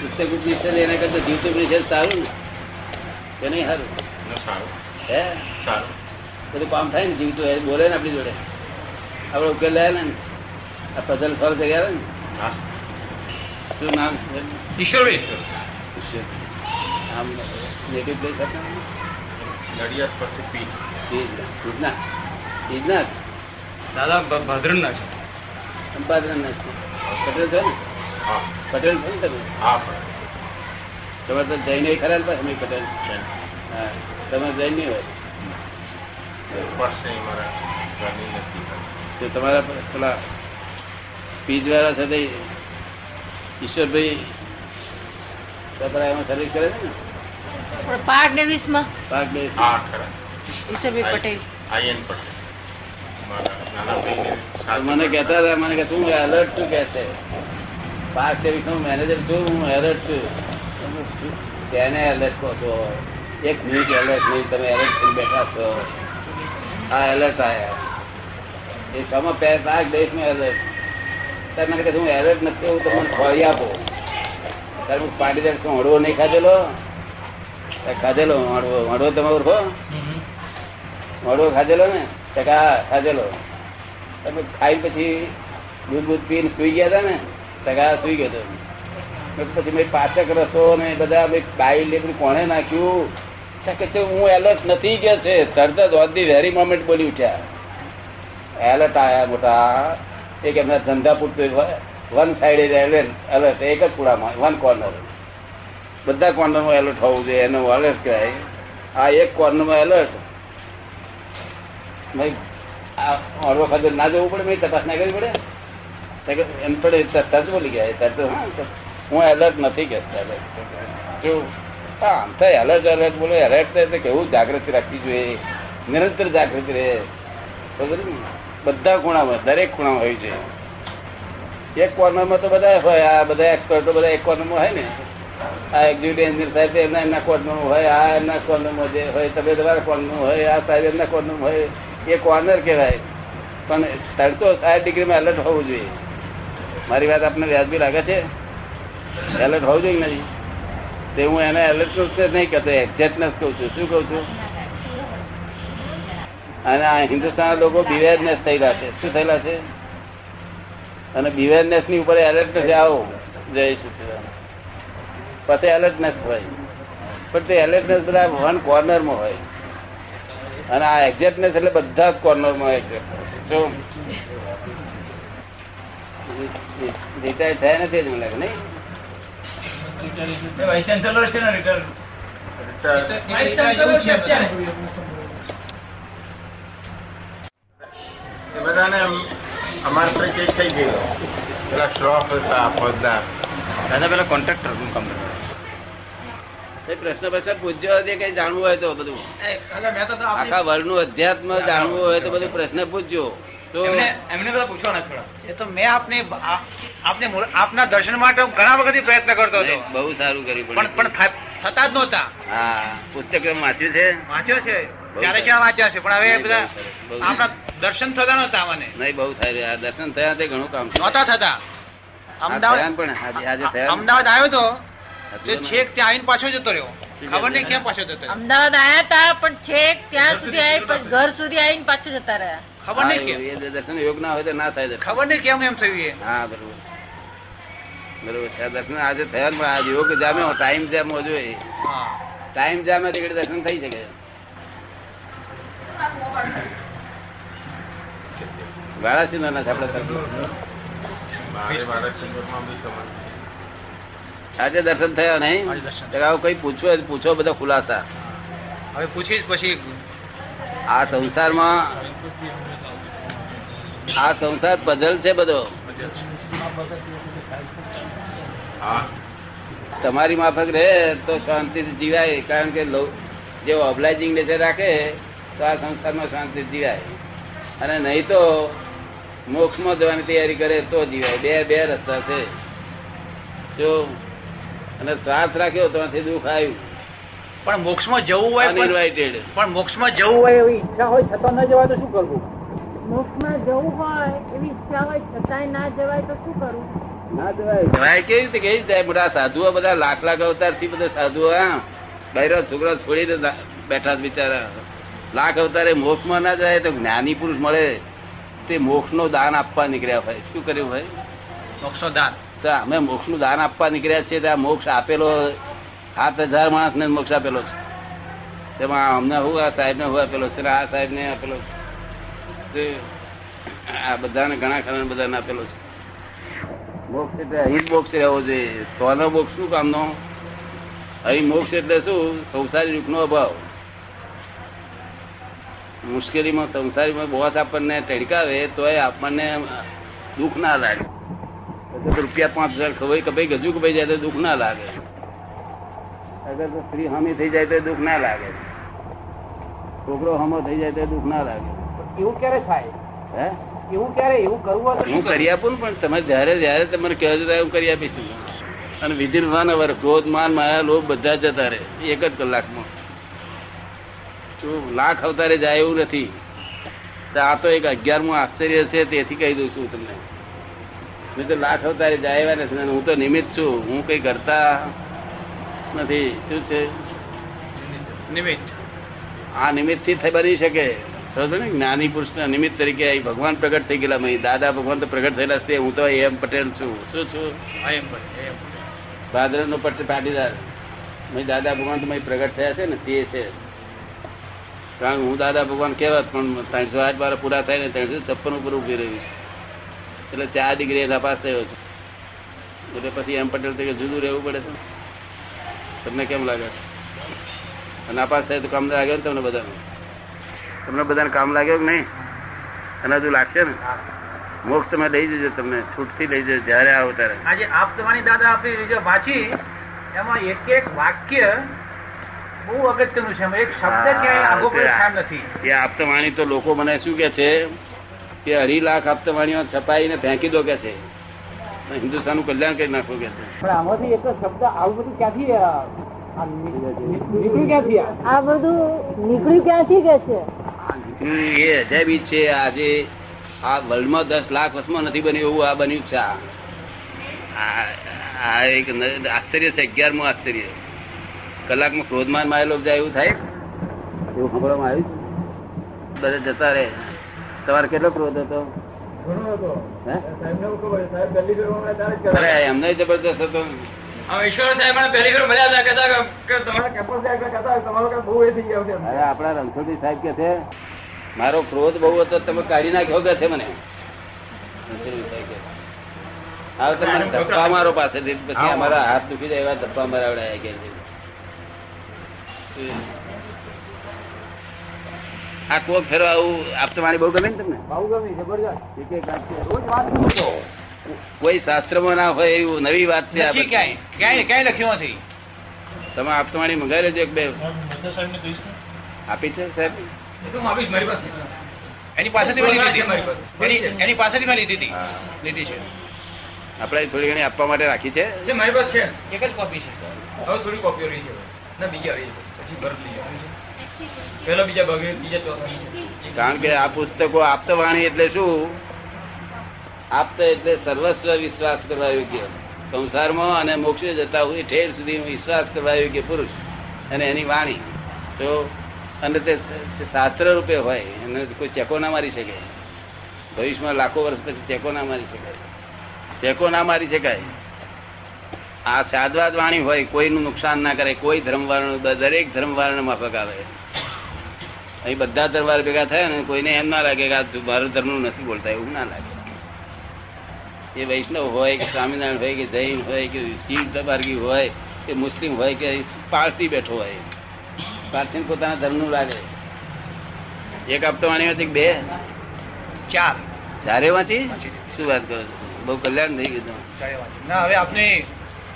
પુસ્તક ઉપનિષદ એના કરતા જીવતું ઉપનિષદ સારું ને? કે નહીં સારું? સારું. હે? સારું. બધું કામ થાય ને જીવતું બોલે ને આપણી જોડે. આપડે ઉકેલ લાયા ને? આ પઝલ સોલ્વ કરી આવે ને? શું નામ છે? ઈશ્વરભાઈ આમ નેટિવ પ્લેસ હતા નડિયાદ પાસે પી. ઇજના ઇજના દાદા ભ- ભદ્રના છે. સંપાદન નથી પટેલ છો ને? પટેલ છો ને તમે? હા તો જૈન એ ખરા પટેલ. છે. હા. તમે જૈન નહીં હોય? તમારા પેલા પીજ વાળા સાથે ઈશ્વરભાઈ એમાં સર્વિસ કરે છે ને? પાર્ક ડેવિસમાં પાક બે હા ખરા. ઈશ્વરભાઈ પટેલ. આયન પટેલ મારા નાના ભાઈને તો સાથે મને કેતા હતા મને કે તું એલર્ટ છું કે છે? પાક ડેવિસ નો મેનેજર છું હું એલર્ટ છું. તેને એલર્ટ કહો છો? એક મિનિટ એલર્ટ નહીં તમે એલર્ટ થઈ બેઠા છો. આ એલર્ટ આયા. એ સમા પે પાક દેશમાં એલર્ટ ત્યારે મને કહે હું એલર્ટ નથી એવું તમને ખોરી આપો. ત્યારે હું પાટી દે હળવો નહીં ખાધેલો? ખાધેલો હળવો હળવો તમે ઓળખો હળવો ખાધેલો ને? ટકા કે ખાધેલો. તમે ખાઈ પછી દૂધ બૂધ પીને સુઈ ગયા હતા ને તે સુઈ ગયો હતો પછી મેં પાચક રસો ને બધા મેં બાઈ લેબડી કોણે નાખ્યું? કે હું એલર્ટ નથી કે છે. તરત જ ઓન વેરી મોમેન્ટ બોલી ઉઠ્યા. એલર્ટ આયા મોટા, એક એમના ધંધા પૂરતું વન સાઈડ એલર્ટ એક જ કુડામાં વન કોર્નર બધા કોર્નરમાં એલર્ટ હોવું જોઈએ, એનો એલર્ટ કહેવાય. આ એક કોર્નરમાં એલર્ટ ઓરવો ખાતે ના જવું પડે ભાઈ તપાસ ના કરવી પડે. એમ પડે તરત બોલી ગયા તરત હા એલર્ટ નથી કે જો આમ તો એલર્ટ એલર્ટ બોલો એલર્ટ થાય તો કેવું? જાગૃતિ રાખવી જોઈએ. નિરંતર જાગૃતિ રહે. બધા ખૂણામાં, દરેક ખૂણામાં હોય છે. એક કોર્નરમાં તો બધા હોય, આ બધા એક્સપર્ટો બધા એક કોર્નરમાં હોય ને. આ એક્ઝિક્યુટિવ એન્જિનિયર સાહેબ એમના એમના કોર્નરમાં હોય, આ એમના કોર્નરમાં જે હોય, તમે તમારા કોર્નરમાં હોય, આ સાહેબ એમના કોર્નરમાં હોય. એ કોર્નર કહેવાય. પણ તરતો સાઠ ડિગ્રીમાં એલર્ટ હોવું જોઈએ. મારી વાત આપને વ્યાજબી લાગે છે? એલર્ટ હોવું જોઈએ નહીં? તે હું એને એલર્ટ નહીં કહેતો એક્ઝેક્ટનેસ કહું છું. શું કહું છું? અને આ હિન્દુસ્તાન લોકો બિવેરનેસ થયેલા છે. શું થયેલા છે? અને બિવેરનેસની ઉપર એલર્ટનેસ આવો. જય સચિદાન પછી એલર્ટનેસ હોય. પણ તે એલર્ટનેસ બધા વન કોર્નરમાં હોય. અને આ એક્ઝેક્ટનેસ એટલે બધા જ કોર્નરમાં એક્ઝેક્ટનેસ શું? રિટાયર થયા નથી જ મને લાગે નહીં? બધાને અમારે તો કઈ થઈ પેલા શ્રોફ હતા ફોજદાર. દાદા પેલા કોન્ટ્રાક્ટરનું કામ એ પ્રશ્ન પ્રશ્ન પૂછજો જે કઈ જાણવું હોય તો બધું. આખા વર્લ્ડનું અધ્યાત્મ જાણવું હોય તો બધું પ્રશ્ન પૂછજો તો એમને એમને બધા પૂછવા નથી એ તો મેં આપને આપને આપના દર્શન માટે ઘણા વખત પ્રયત્ન કરતો હતો. બહુ સારું કર્યું પણ. પણ થતા જ નહોતા. હા પુસ્તક એમ વાંચ્યું છે? વાંચ્યો છે. ક્યારે ત્યારે ક્યાં વાંચ્યા છે? પણ હવે બધા. આપણા દર્શન થતા નહોતા મને. નહીં બહુ થાય રહ્યા દર્શન થયા તે ઘણું કામ નહોતા થતા. અમદાવાદ પણ આજે આજે અમદાવાદ આવ્યો તો? છેક ત્યાં આવીને પાછો જતો રહ્યો. ખબર નહીં ક્યાં પાછો જતો અમદાવાદ આયા હતા પણ છેક ત્યાં સુધી આવી પછી ઘર સુધી આવીને પાછો જતા રહ્યા. ખબર નહીં કેમ? દર્શન યોગ ના હોય તો ના થાય ખબર નહીં કેમ એમ થયું એ? હા બરોબર. બરોબર દર્શન આજે થયા પણ આજે યોગ જામે ટાઈમ જામ હોજો એ ટાઈમ જામે તે દર્શન થઈ શકે. વાળા ના છે આપણા તરફ મારે મારા સંદર્ભમાં બી તમારે આજે દર્શન થયા નહીં? આજે દર્શન. આવું કઈ પૂછવું પૂછો બધા ખુલાસા. હવે પૂછીશ પછી આ સંસારમાં આ સંસાર પઝલ છે બધો. હા. તમારી માફક રહે તો શાંતિ જીવાય કારણ કે લો- જે ઓબ્લાઇઝિંગ નેચર રાખે તો આ સંસારમાં શાંતિ જીવાય. અને નહીં તો મોક્ષમાં જવાની તૈયારી કરે તો જીવાય. બે બે રસ્તા છે. જો અને સ્વાર્થ રાખ્યો ત્યાંથી દુઃખ આવ્યું. પણ મોક્ષમાં જવું હોય પણ- અનઇન્વાઇટેડ પણ મોક્ષમાં જવું હોય એવી ઈચ્છા હોય છતાં ન જવાય તો શું કરવું? મોક્ષમાં જવું હોય એવી ઈચ્છા હોય છતાંય ના જવાય તો શું કરવું ના જવાય. જવાય કેવી રીતે? કેવી રીતે? જાય બધા સાધુઓ બધા લાખ લાખ અવતારથી બધા સાધુઓ હા. બૈરા છોકરા છોડીને બેઠા બિચારા. લાખ અવતારે મોક્ષમાં ના જાય તો જ્ઞાની પુરુષ મળે. તે મોક્ષ નો દાન આપવા નીકળ્યા હોય. શું કર્યું હોય મોક્ષ દાન. તો અમે મોક્ષનું દાન આપવા નીકળ્યા છીએ ત્યાં મોક્ષ આપેલો સાત હજાર માણસ ને મોક્ષ આપેલો છે. તેમાં અમને હું આ સાહેબ ને હું આપેલો છે આ સાહેબ ને આપેલો છે. આ બધાને ઘણા ખરા બધાને આપેલો છે. મોક્ષ એટલે અહીં જ મોક્ષ રહેવો જોઈએ. તોનો મોક્ષ શું કામનો? અહીં મોક્ષ એટલે શું? સંસારી રૂપનો અભાવ. મુશ્કેલીમાં સંસારીમાં બોસ આપણને ટડકાવે એ આપણને દુઃખ ના લાગે. તો રૂપિયા પાંચ હજાર ખવાય કપાઈ ગજુ કપાઈ જાય તો દુઃખ ના લાગે. અગર તો સ્ત્રી હામી થઈ જાય તો દુઃખ ના લાગે. છોકરો હમો થઈ જાય તો દુઃખ ના લાગે. એવું ક્યારે થાય? હે? એવું ક્યારે એવું કરવું હું કરી આપું પણ તમે જયારે જયારે તમારે કહેવા જતા હું કરી આપીશ તમને. અને વિધિન વાન અવર ક્રોધ માન માયા લોભ બધા જતા રહે એક જ કલાકમાં. તો લાખ અવતારે જાય એવું નથી. આ તો એક અગિયારમું આશ્ચર્ય છે તેથી કહી દઉં છું તમને. મેં તો લાખ અવતારે જાય નથી હું તો નિમિત્ત છું. હું કઈ કરતા નથી. શું છે? નિમિત્ત. આ નિમિત્તથી થઈ બની શકે. સમજો ને? જ્ઞાની પુરુષ નિમિત્ત તરીકે ભગવાન પ્રગટ થઈ ગયેલા અહીં દાદા ભગવાન તો પ્રગટ થયેલા છે હું તો એમ પટેલ છું. શું છું? બને, નો પાટીદાર. અહીં દાદા ભગવાન તો અહીં પ્રગટ થયા છે ને તે છે. કારણ હું દાદા ભગવાન કહેવત પણ ત્રણસો આઠ બાર પૂરા થાય ને ત્રણસો છપ્પન ઉપર ઊભી રહ્યું છે એટલે ચાર ડિગ્રી નાપાસ થયો છે. એટલે પછી એમ પટેલ તરીકે જુદું રહેવું પડે છે. તમને કેમ લાગે છે? નાપાસ થાય તો કામ લાગ્યો ને તમને બધાને? તમને બધાને કામ લાગ્યો કે નહીં? અને હજુ લાગશે ને? મોક્ષ તમે લઈ જજો તમને છૂટથી લઈ જજો જયારે આવો ત્યારે. આજે આપ તમારી દાદા આપણી વાંચી એમાં એક એક વાક્ય બહુ અગત્યનું છે. એક શબ્દ ક્યાંય આગો નથી. એ આપતવાણી તો લોકો મને શું કે છે? કે અઢી લાખ આપતવાણીઓ છપાઈને ફેંકી દો કે છે? હિન્દુસ્તાનનું કલ્યાણ કરી નાખો કે છે? પણ આમાંથી એક શબ્દ આવું બધું ક્યાંથી નીકળ્યું ક્યાંથી આ? આ બધું નીકળ્યું ક્યાંથી કે છે? એ અજાયબી છે. આજે આ વર્લ્ડમાં દસ લાખ વર્ષમાં નથી બન્યું એવું આ બન્યું છે આ. એક આશ્ચર્ય છે અગિયારમું આશ્ચર્ય. કલાકમાં ક્રોધમાન માયેલો જાય એવું થાય? એવું સાંભળવામાં આવ્યું? બધા જતા રહે. તમારે કેટલો ક્રોધ હતો હે? અરે એમને જબરદસ્ત હતો. આપણા રણછોડી સાહેબ કે છે મારો ક્રોધ બહુ હતો તમે કાઢી નાખ્યો કે છે મને? સાહેબ કે હવે તમે ધપ્પા મારો પાસેથી પછી અમારા હાથ દુખી જાય એવા ધપ્પા મરાવડાયા કે? આ કોક ફેરો આવું આપતવાણી બહુ ગમે ને તમને? બહુ ગમી જબરજસ્ત. એક એક વાક્ય. રોજ વાત કરતો કોઈ શાસ્ત્રમાં ના હોય એવું નવી વાત છે આ ક્યાંય. ક્યાંય ક્યાંય લખ્યું નથી. તમે આપતવાણી મંગાવી લેજો એક બે. આપી છે સાહેબ? એની પાસેથી મેં લીધી એની- એની પાસેથી મેં લીધી હતી. લીધી છે. આપણે થોડી ઘણી આપવા માટે રાખી છે? છે મારી પાસે છે. એક જ કોપી છે. હવે થોડી કોપીઓ રહી છે. ના બીજા રહી છે. પછી ભરત લઈ પેલા બીજા ભાગે, બીજા ચોથા કારણ કે આ પુસ્તકો આપતવાણી એટલે શું? આપત એટલે સર્વસ્વ વિશ્વાસ કરવા યોગ્ય. સંસારમાં અને મોક્ષે જતા હોય ઠેર સુધી વિશ્વાસ કરવા યોગ્ય પુરુષ. અને એની વાણી. તો, અને તે શાસ્ત્ર રૂપે હોય, એને કોઈ ચેકો ના મારી શકે. ભવિષ્યમાં લાખો વર્ષ પછી ચેકો ના મારી શકાય. ચેકો ના મારી શકાય. આ સાદવાદ વાણી હોય, કોઈનું નુકસાન ના કરે, કોઈ ધર્મવાળાનું, દરેક ધર્મવાળાને માફક આવે. અહીં બધા દરબાર ભેગા થયા ને કોઈને એમ ના લાગે કે આ મારું ધર્મ નથી બોલતા એવું ના લાગે. એ વૈષ્ણવ હોય કે સ્વામિનારાયણ હોય કે જૈન હોય કે શિવ દબારગી હોય કે મુસ્લિમ હોય કે પારસી બેઠો હોય પારસી પોતાના ધર્મનું લાગે. એક હપ્તો વાણી હતી બે? ચાર. ચારે વાંચી? શું વાત કરો છો? બહુ કલ્યાણ થઈ ગયું ના હવે આપને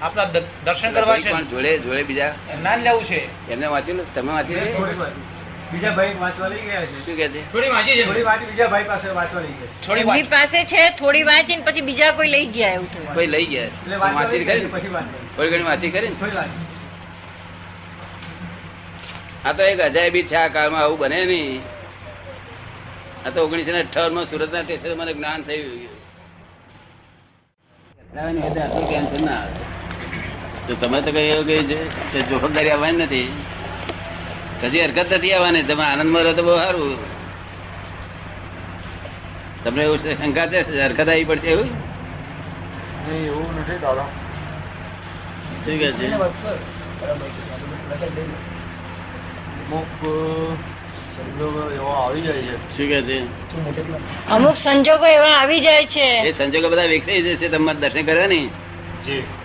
આપના દર્શન કરવા છે જોડે જોડે બીજા? ના લેવું છે. એમને વાંચ્યું તમે વાંચી. બીજા ભાઈ વાંચવા લઈ ગયા છે. શું કે છે થોડી વાંચી છે. થોડી વાંચી બીજા ભાઈ પાસે વાંચવા લઈ ગયા થોડી એમની પાસે છે થોડી વાંચીને પછી બીજા કોઈ લઈ ગયા એવું થયું. કોઈ લઈ ગયા. એટલે વાંચી કરી પછી થોડી ઘણી વાંચી કરી થોડી વાંચી. આ તો એક અજાયબી છે આ કાળમાં આવું બને નહીં. આ તો ઓગણીસો ને અઠાવનમાં સુરત ના સ્ટેશન મને જ્ઞાન થયું આટલું ટેન્શન ના આવે. તો તમે તો કઈ એવું કઈ છે કે જોખમદારી આવવાની નથી. કદી હરકત નથી આવવાની. તમે આનંદમાં રહો તો બહુ સારું. તમને એવું છે, શંકા છે? હરકત આવી પડશે એવું? એવું નથી દાદા. શું કે છે? અમુક સંજોગો એવા આવી જાય છે. શું કે અમુક સંજોગો એવા આવી જાય છે. એ સંજોગો બધા વિખરાઈ જશે તમારે દર્શન કરવા ને જી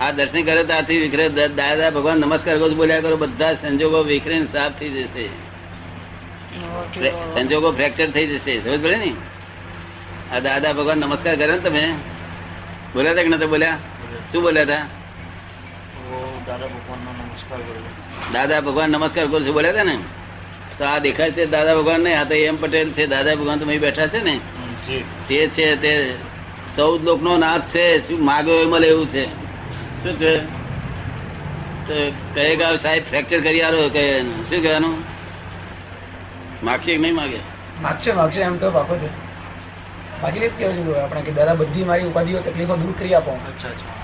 આ દર્શન કરે તો આથી વિખરે દાદા ભગવાન નમસ્કાર કરો બોલ્યા કરો બધા સંજોગો વિખરે સાફ થઈ જશે. સંજોગો ફ્રેક્ચર થઈ જશે. સમજ પડે ને? આ દાદા ભગવાન નમસ્કાર કરે ને તમે? બોલ્યા હતા કે નતા બોલ્યા? શું બોલ્યા હતા દાદા ભગવાનનો નમસ્કાર કરું દાદા ભગવાન નમસ્કાર કરું છું બોલ્યા હતા ને? તો આ દેખાય છે દાદા ભગવાન નહીં આ તો એમ પટેલ છે દાદા ભગવાન તો અહીં બેઠા છે ને? તે છે તે ચૌદ લોક નો નાથ છે શું માગ્યો એ મળે એવું છે? શું છે? તો કહે ગાવ સાહેબ ફ્રેક્ચર કરી આલો કે શું કહેવાનું? માગશે કે નહીં માગે? માગશે માગશે એમ તો પાકો છે. બાકી જ કહેવું છે આપણે કે દાદા બધી મારી ઉપાધિઓ તકલીફો દૂર કરી આપો. અચ્છા અચ્છા.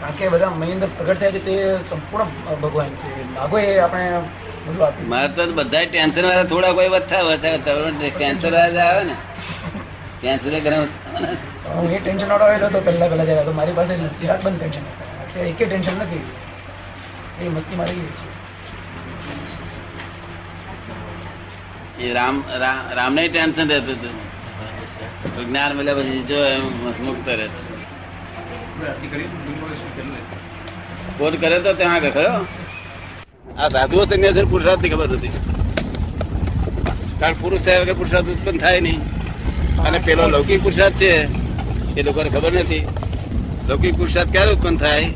કારણ કે બધા મની અંદર પ્રગટ થાય છે તે સંપૂર્ણ ભગવાન છે. માગો એ આપણે મારે તો બધા ટેન્શન વાળા થોડા કોઈ વધતા વધતા ટેન્શન વાળા આવે ને. ટેન્શન ગરમ હું એ ટેન્શન વાળો આવેલો તો પહેલા પહેલા જરા તો મારી પાસે નથી હાથ બંધ ટેન્શન એટલે એકે ટેન્શન નથી. એ મસ્તી મારી ગઈ છે. એ રામ ને ટેન્શન રહેતું હતું. જ્ઞાન મળ્યા પછી જો એમ મુક્ત રહે છે. કોટ કરે તો ત્યાં આગળ, ખરો? આ સાધુઓ સંન્યાસી પુરુષાર્થની ખબર નથી. કારણ પુરુષ થયા વગર પુરુષાર્થ ઉત્પન્ન થાય નહીં. અને પેલો લૌકિક પુરુષાર્થ છે એ લોકોને ખબર નથી. લૌકિક પુરુષાર્થ ક્યારે ઉત્પન્ન થાય?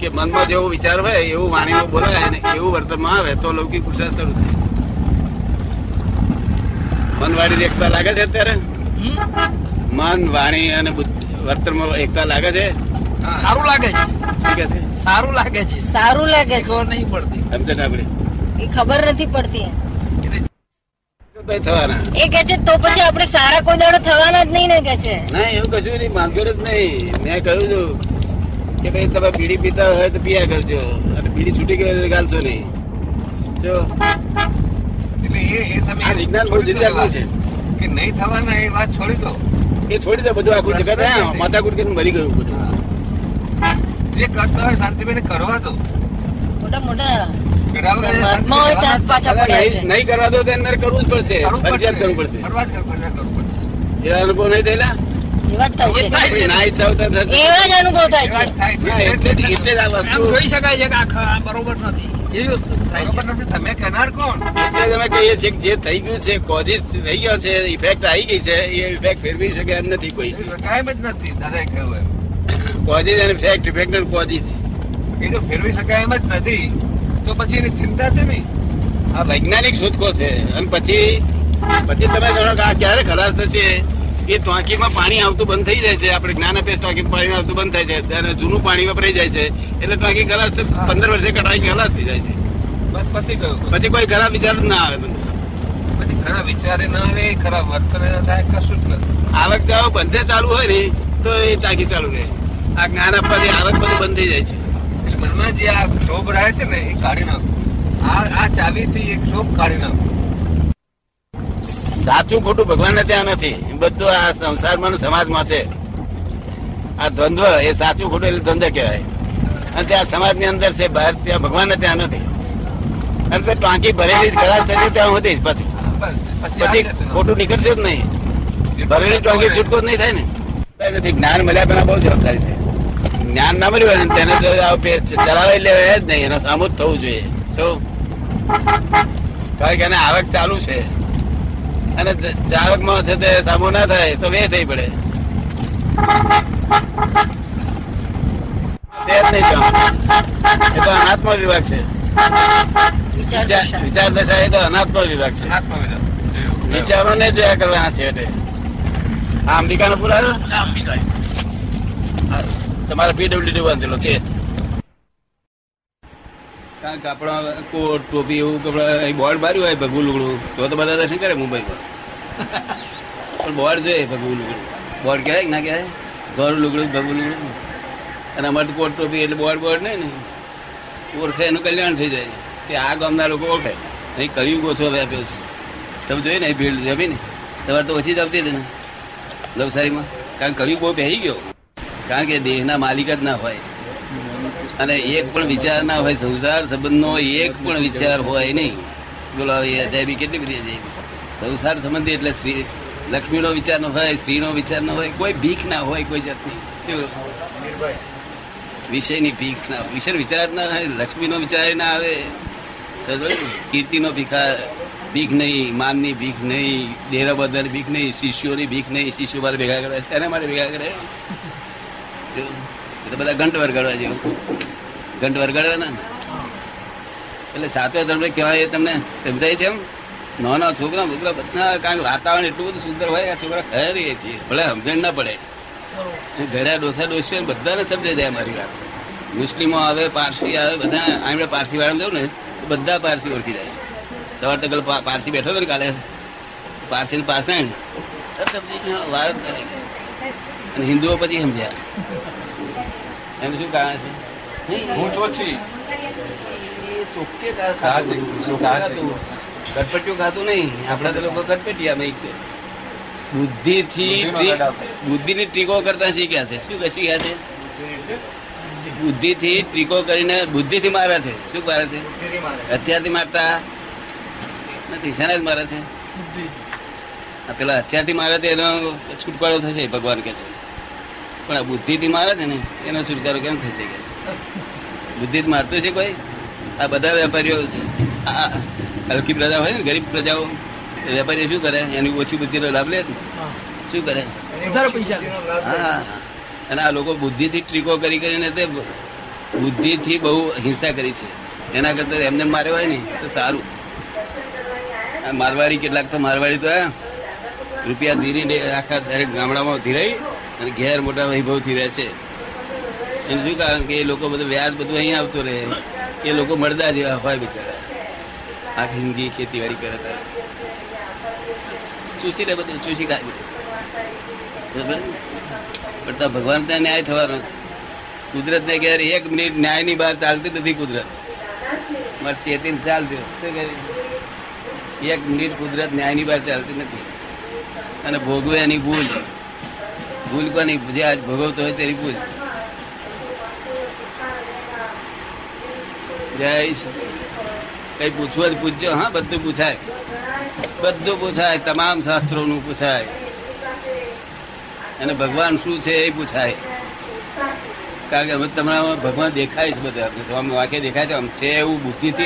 કે મનમાં જેવો વિચાર હોય એવું વાણીમાં બોલાય અને એવું વર્તનમાં આવે તો લૌકિક પુરુષાર્થ શરૂ થાય. મન વાણી એકતા લાગે છે અત્યારે? મન વાણી અને બુદ્ધિ વર્તનમાં એકતા લાગે છે? સારું લાગે છે. સારું લાગે છે. સારું લાગે છે. ખબર નહીં પડતી. સમજે ને એ ખબર નથી પડતી. એ કે છે તો પછી આપણે સારા કોઈ દાડો થવાના જ નહીં ને કે છે? ના એવું કશું નહીં માંગેડ જ નહીં. મેં કહ્યું હતું કે ભાઈ તમે બીડી પીતા હોય તો પીયા કરજો. અને બીડી છૂટી ગઈ તો ગાલશો નહીં. જો. એટલે એ એ તમે આ વિજ્ઞાન બહુ જુદી આપ્યું છે. કે નહીં થવાના એ વાત છોડી દો. એ છોડી દે બધું આખું જગત. માતા કુટકી મરી ગયું બધું. જે કરતા હોય શાંતિભાઈ કરવા દો. મોટા મોટા. કરાવો કે મહાત્મા હોય ત્યાં પાછા પડ્યા છે નહીં નહીં કરવા દો તો એને કરવું જ પડશે. ફરજિયાત કરવું પડશે. કરવા જ કરવું પડશે, કરવું પડશે. એવા અનુભવ નહીં થયેલા? એવા જ થાય છે. ના ઈચ્છા હોય તો થશે. એવા જ અનુભવ થાય એ વાત છે. થાય ના, છે એટલે જ એટલે જ આ આમ વસ્તુ જોઈ શકાય છે કે આ ખ- આ બરોબર નથી. એવી વસ્તુ થાય છે. બરોબર નથી. તમે કહેનાર કોણ? એટલે જ અમે કહીએ છીએ કે જે થઈ ગયું છે કોઝિસ થઈ ગયો છે ઇફેક્ટ આવી ગઈ છે એ ઇફેક્ટ ફેરવી શકે એમ નથી કોઈ. કાયમ જ નથી દાદા કહ્યું કોઝિસ અને ફેક્ટ ઇફેક્ટ કોઝિસ એ તો ફેરવી શકાય એમ જ નથી. તો પછી એની ચિંતા છે નહીં? આ વૈજ્ઞાનિક શોધખોળ છે. અને પછી પછી તમે જાણો કે આ ક્યારે ખલાસ થશે? એ ટાંકીમાં પાણી આવતું બંધ થઈ જાય છે. આપણે જ્ઞાન આપીએ ટાંકીમાં પાણી આવતું બંધ થાય છે. અને જૂનું પાણી વપરાઈ જાય છે. એટલે ટાંકી ખરાશ પંદર વર્ષે ટાંકી ખરાશ થઈ જાય છે. બસ પતી ગયું પછી કોઈ ખરાબ વિચાર ના આવે પછી ખરા વિચારે ના આવે ખરાબ વર્તન ના થાય કશું જ નથી. આવક જાવ બંધે ચાલુ હોય ને તો એ ટાંકી ચાલુ રહે. આ જ્ઞાન આપવાથી આવક બધું બંધ થઈ જાય છે. મનમાં જે આ ક્ષોભ રહે છે ને એ કાઢી નાખો. આ આ ચાવીથી એ ક્ષોભ કાઢી નાખો. સાચું ખોટું ભગવાન ત્યાં નથી. બધું આ સંસારમાં સમાજમાં છે. આ દ્વંદ્વ એ સાચું ખોટું એટલે દ્વંદ્વ કહેવાય. અને ત્યાં સમાજની અંદર છે બહાર ત્યાં ભગવાન ત્યાં નથી. અને તે ટાંકી ભરેલી ખરાબ થતી ત્યાં સુધી જ પછી. પછી ખોટું નીકળશે જ નહીં. ભરેલી ટાંકી છૂટકો જ નહીં થાય ને. નથી જ્ઞાન મળ્યા પેલા બહુ જવાબદારી છે. જ્ઞાન ના મળ્યું હોય તેને ચલાવી લેવાય જ નહીં. એનો જ થવું જોઈએ. શું કારણ કે એને આવક ચાલુ છે. અને આવકમાં છે તે સામો ના થાય તો વે થઈ પડે. તે જ નહીં જવાનું. એ તો અનાત્મ વિભાગ છે. વિચાર વિચાર દશા. એ તો અનાત્મ વિભાગ છે. વિચારો ને જોયા કરવાના છે એટલે. આ અંબિકાનો પુરાવો આ અંબિકા તમારા પીડબ્લ્યુડી બાંધેલો તે કારણ કે આપણા કોટ, ટોપી એવું કપડા બોર્ડ માર્યું હોય ભગવું લુગડું, તો તો બધા દર્શન કરે મુંબઈમાં. પણ બોર્ડ જોઈએ ભગવું લુગડું. બોર્ડ કહેવાય ના કહેવાય? ઘર લુગડું, ભગવું લુગડું. અને અમારે તો કોટ, ટોપી એટલે બોર્ડ બોર્ડ નહીં ને. ઓળખે, એનું કલ્યાણ થઈ જાય. કે આ ગામના લોકો ઓળખે. અહીં કયું ઓછો વ્યાપ્યો છે. તમે જોયું ને ભીડ જમી ને તમારે તો ઓછી જ આવતી હતી ને. નવસારીમાં. કારણ કે કળિયુગ બહુ પહેરી ગયો. કારણ કે દેહના માલિક જ ના હોય. અને એક પણ વિચાર ના હોય, સંસાર સંબંધનો એક પણ વિચાર હોય નહીં. બોલો અજાયબી કેટલી બધી અજાયબી? સંસાર સંબંધી એટલે સ્ત્રી, લક્ષ્મીનો વિચાર ન હોય, સ્ત્રીનો વિચાર ન હોય, કોઈ ભીખ ના હોય કોઈ જાતની. શું? વિષયની ભીખ ના વિષય વિચાર જ ના હોય, લક્ષ્મીનો વિચાર ના આવે. કીર્તિનો ભીખા ભીખ નહીં, માનની ભીખ નહીં દેરા બધાની ભીખ નહીં, શિષ્યોની ભીખ નહીં, શિષ્યો મારે ભેગા કરે એને માટે ભેગા કરે? તો બધા ઘંટ વરગાડવા જેવું. ઘંટ વરગાડવાના ને? એટલે સાચો ધર્મ કહેવાય તમને સમજાય છે એમ? નાના છોકરા છોકરા બધા કારણ વાતાવરણ એટલું બધું સુંદર હોય, આ છોકરા ખરી છીએ ભલે સમજણ ના પડે. ઘડા ડોસા ડોસી બધાને સમજાઈ જાય મારી વાત. મુસ્લિમો આવે, પારસી આવે, બધા આમણે પારસી વાળા જવું ને બધા પારસી ઓળખી જાય. તમારે તો પેલો પારસી બેઠો ને કાલે? પારસી પાસે સમજી વાર અને હિન્દુઓ પછી સમજ્યા. એનું શું કારણ છે? હું એ ચોખ્ખે કા- ખાતું નહીં. આપણા તો લોકો કટપટિયા મેં બુદ્ધિ થી બુદ્ધિ ની ટીકો કરતા શીખ્યા છે? શું શીખ્યા છે? બુદ્ધિ થી ટીકો કરીને બુદ્ધિ થી મારે છે. શું મારે છે? હથિયારથી મારતા? નથી શેના જ મારે છે. પેલા હથિયારથી મારે તો એનો છુટકારો થશે ભગવાન કે છે. પણ આ બુદ્ધિ થી મારે છે ને એનો છુટકારો કેમ થશે કે બુદ્ધિ મારતું છે કોઈ? આ બધા વેપારીઓ હલકી પ્રજા હોય ને ગરીબ પ્રજાઓ વેપારીઓ શું કરે? એની ઓછી બુદ્ધિનો લાભ લે શું કરે? પૈસા હા. અને આ લોકો બુદ્ધિથી ટ્રીકો કરી કરીને તે બુદ્ધિથી બહુ હિંસા કરી છે. એના કરતા એમને માર્યો હોય ને તો સારું. મારવાડી કેટલાક તો મારવાડી તો રૂપિયા ધીરીને આખા દરેક ગામડામાં ધીરાઈ અને ઘેર મોટા વૈભવથી રહે છે. એનું શું કારણ કે એ લોકો બધું વ્યાજ બધું અહીંયા આવતું રહે. એ લોકો મળદા જેવા હોય બિચારા. આખી જિંદગી ખેતીવાડી કરે તારે ચૂસી રહે બધું, ચૂસી ને? પણ ભગવાન ત્યાં ન્યાય થવાનો છે. કુદરત ને ઘેર એક મિનિટ ન્યાયની બહાર ચાલતી નથી કુદરત. મારે ચેતીન ચાલજો શું કહ્યું? એક મિનિટ કુદરત ન્યાયની બહાર ચાલતી નથી. અને ભોગવે એની ભૂલ. ભૂલ કોની? જે આજ ભોગવતો હોય તેની ભૂલ. જય કઈ પૂછવું જ પૂછજો, હા, બધું પૂછાય. બધું પૂછાય, તમામ શાસ્ત્રોનું પૂછાય. અને ભગવાન શું છે એ પૂછાય. કારણ કે હવે તમને ભગવાન દેખાય છે બધા. આમ વાક્ય દેખાય છે, આમ છે એવું બુદ્ધિથી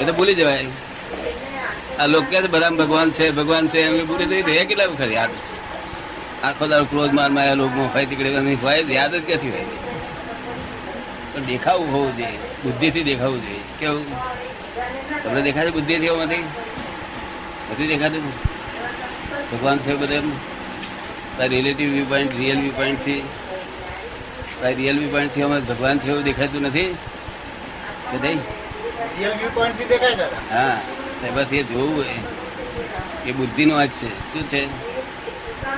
એ તો ભૂલી જવાય. આ લોકો બધા ભગવાન છે ભગવાન છે, એમ ભૂલી જઈ તો કેટલા ખરી યાદ? આખો દાડો ક્રોધ મારમાં લોકો હોય તીકડે હોય યાદ જ ક્યાંથી હોય પણ દેખાવું હોવું જોઈએ બુદ્ધિથી દેખાવું જોઈએ. કેવું? તમને દેખાય છે બુદ્ધિથી એવું નથી નથી દેખાતું? ભગવાન છે બધા relative view point real view પોઈન્ટથી? રિયલ વ્યૂ પોઈન્ટથી અમે ભગવાન છે એવું દેખાતું નથી? કે નહીં હા બસ એ જોવું એ બુદ્ધિ નો આંખ છે. શું છે?